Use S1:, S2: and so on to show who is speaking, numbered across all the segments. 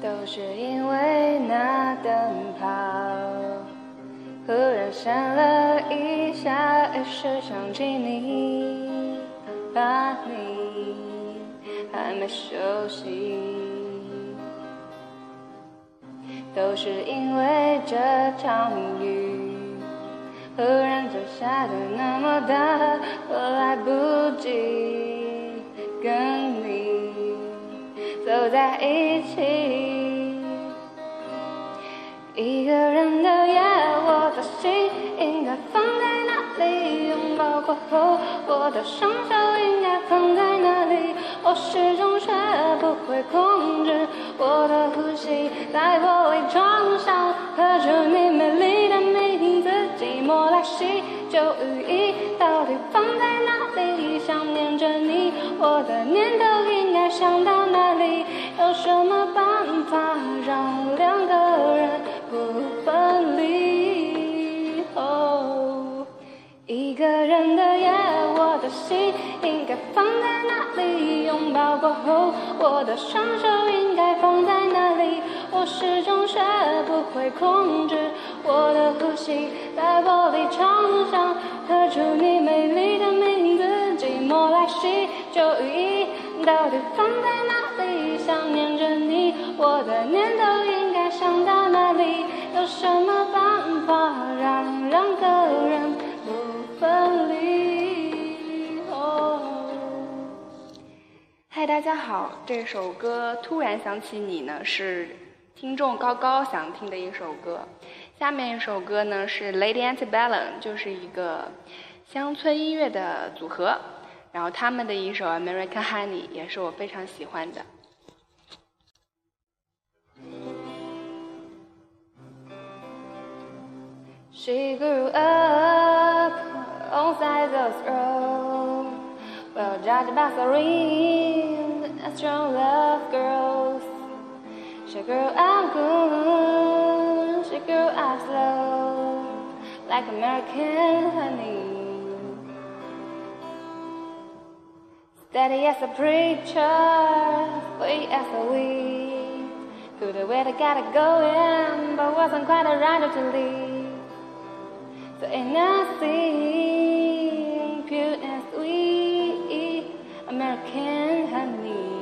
S1: 都是因为那灯泡忽然闪了一下，于是想起你，怕你还没休息。都是因为这场雨忽然就下的那么大，我来不及跟你走在一起。一个人的夜，我的心应该放在哪里？拥抱过后，我的双手应该放在哪里？我始终学不会控制我的呼吸，在玻璃窗上刻出你美丽的名字，寂寞来袭旧雨衣到底放在哪里？想念着你，我的念头想到哪里？有什么办法让两个人？不分离。哦，一个人的夜，我的心应该放在哪里？拥抱过后，我的双手应该放在哪里？我始终学不会控制我的呼吸，在玻璃窗上刻出你美丽的名字。寂寞来袭，就雨衣到底放在哪里？想念着你，我的念头应该想到哪里？有什么办法让两个人不分离？
S2: 嗨，大家好，这首歌突然想起你呢，是听众高高想听的一首歌。下面一首歌呢是 Lady Antebellum，就是一个乡村音乐的组合，然后他们的一首 American Honey 也是我非常喜欢的。
S1: She grew up on sides of road, well judged by serene and strong love girls. She grew up good, she grew up slow, like American honey. Steady as a preacher, sweet as a weed. Through the way they got it going, but wasn't quite a rider to lead. So ain't nothing pure and sweet, American honey.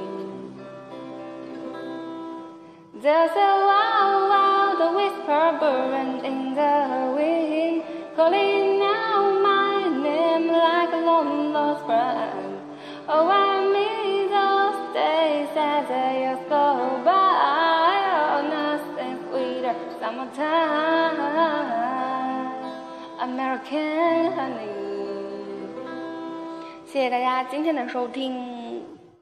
S1: There's a wow wow, the whisper burning in the wind, calling out my name like a long lost friend. Oh, I miss those days as the years go by. Oh, nothing sweeter, summertime. American honey，
S2: 谢谢大家今天的收听。